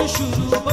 मोक्ष शुरू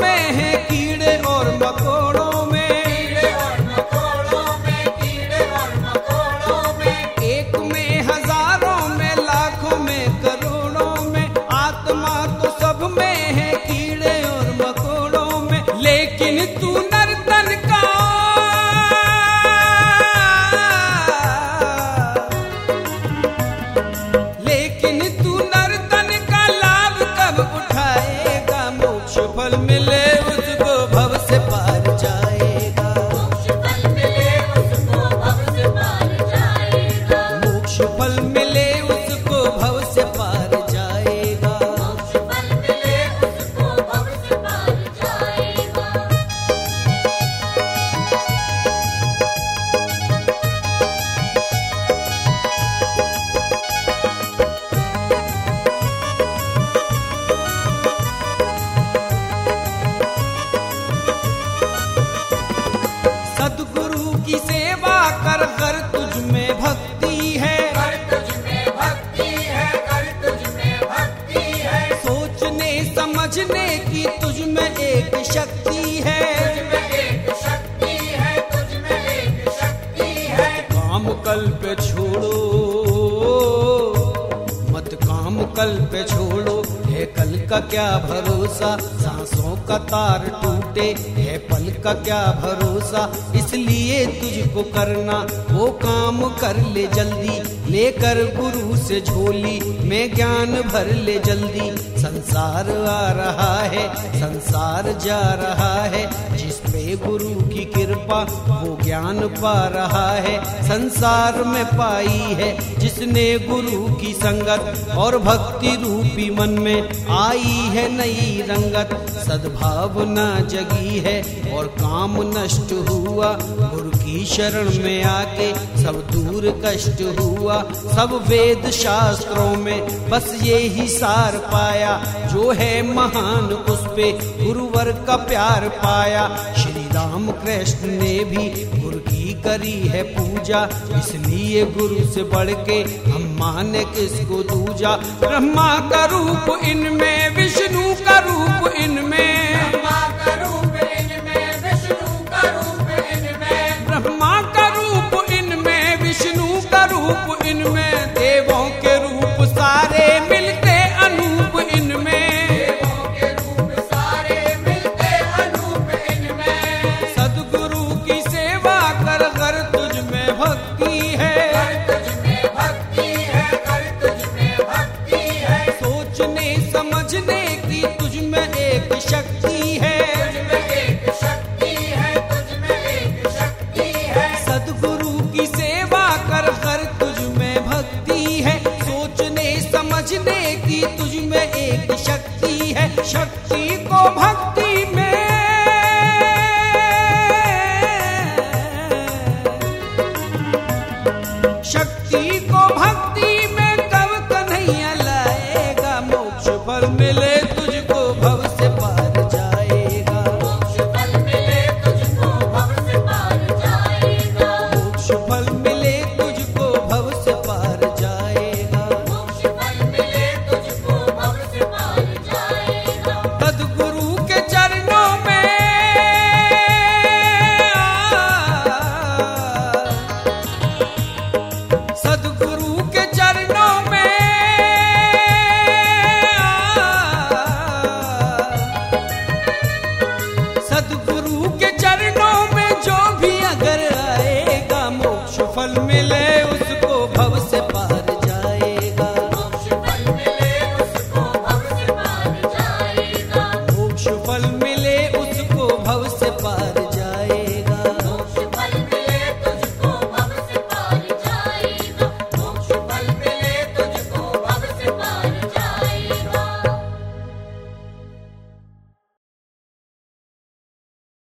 में है कीड़े और मकोड़ों triple million. समझने की तुझ में एक शक्ति है। काम कल्प छोड़ो, मत काम कल्प छोड़ो। है कल का क्या भरोसा? सांसों का तार टूटे, है पल का क्या भरोसा? इसलिए तुझको करना, वो काम कर ले जल्दी। लेकर गुरु से झोली में ज्ञान भर ले जल्दी। संसार आ रहा है, संसार जा रहा है, जिस पे गुरु की कृपा, वो ज्ञान पा रहा है, संसार में पाई है, जिसने गुरु की संगत और भक्ति रूपी मन में आई है नई रंगत। सद्भावना जगी है और काम नष्ट हुआ, गुरु की शरण में आके सब दूर कष्ट हुआ। सब वेद शास्त्रों में बस ये ही सार पाया, जो है महान उस पे गुरुवर का प्यार पाया। श्री राम कृष्ण ने भी गुरु की करी है पूजा। इसलिए गुरु से बढ़ के हम माने किसको दूजा। ब्रह्मा का रूप इनमें विष्णु का रूप इनमें। ब्रह्मा का रूप इनमें विष्णु का रूप इनमें। ब्रह्मा का रूप इनमें विष्णु का रूप इनमें। देवों के chico